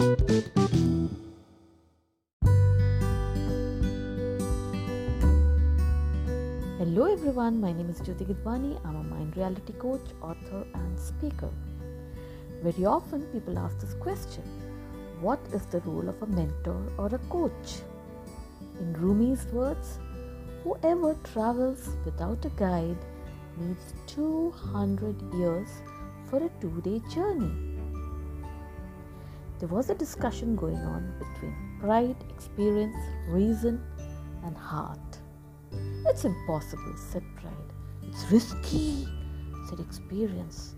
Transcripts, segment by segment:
Hello everyone, my name is Jyoti Gidwani. I'm a mind reality coach, author, and speaker. Very often people ask this question What is the role of a mentor or a coach? In Rumi's words, whoever travels without a guide needs 200 years for a two day journey. There was a discussion going on between pride, experience, reason, and heart. It's impossible, said pride. It's risky, said experience.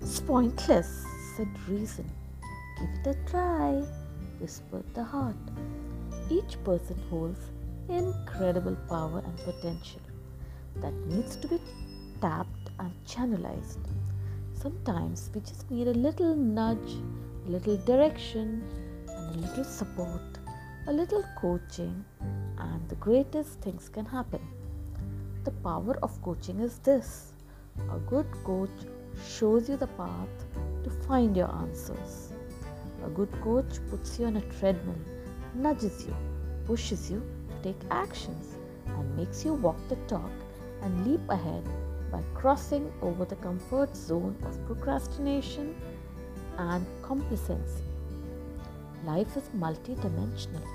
It's pointless, said reason. Give it a try, whispered the heart. Each person holds incredible power and potential that needs to be tapped and channelized. Sometimes we just need a little nudge, a little direction, and a little support, a little coaching, and the greatest things can happen. The power of coaching is this a good coach shows you the path to find your answers. A good coach puts you on a treadmill, nudges you, pushes you to take actions, and makes you walk the talk and leap ahead by crossing over the comfort zone of procrastination and complacency. Life is multidimensional.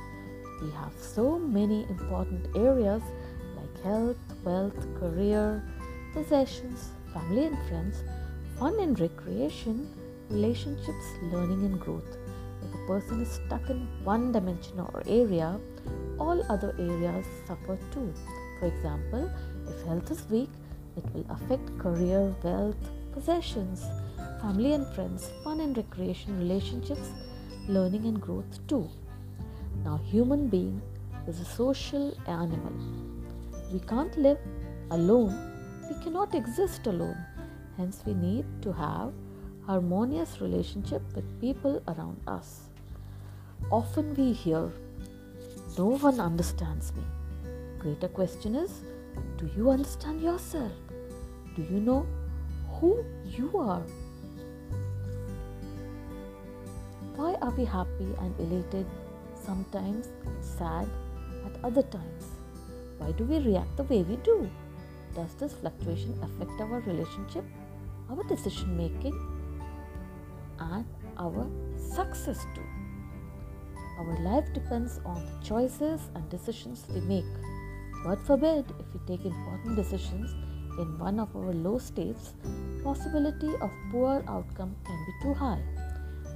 We have so many important areas like health, wealth, career, possessions, family and friends, fun and recreation, relationships, learning and growth. If a person is stuck in one dimension or area, all other areas suffer too. For example, if health is weak, it will affect career, wealth, possessions, family and friends, fun and recreation, relationships, learning and growth too. Now, human being is a social animal we can't live alone. We cannot exist alone. Hence, we need to have harmonious relationship with people around us. Often we hear, "No one understands me." Greater question is, do you understand yourself? Do you know who you are? Why are we happy and elated sometimes, sad at other times? Why do we react the way we do? Does this fluctuation affect our relationship, our decision making, and our success too? Our life depends on the choices and decisions we make. God forbid if we take important decisions in one of our low states, possibility of poor outcome can be too high.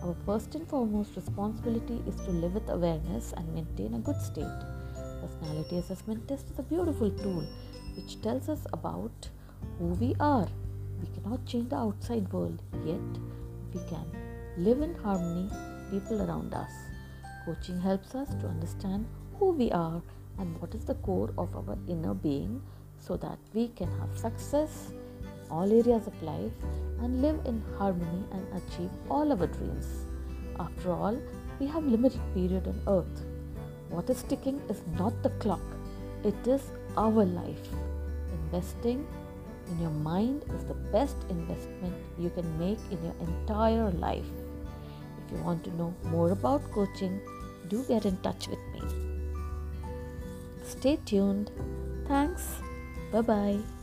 Our first and foremost responsibility is to live with awareness and maintain a good state. Personality assessment test is a beautiful tool which tells us about who we are. We cannot change the outside world, yet we can live in harmony with people around us. Coaching helps us to understand who we are and what is the core of our inner being so that we can have success all areas of life and live in harmony and achieve all our dreams. After all, we have limited period on earth what is ticking is not the clock, it is our life. Investing in your mind is the best investment you can make in your entire life. If you want to know more about coaching, do get in touch with me. Stay tuned. Thanks. Bye bye.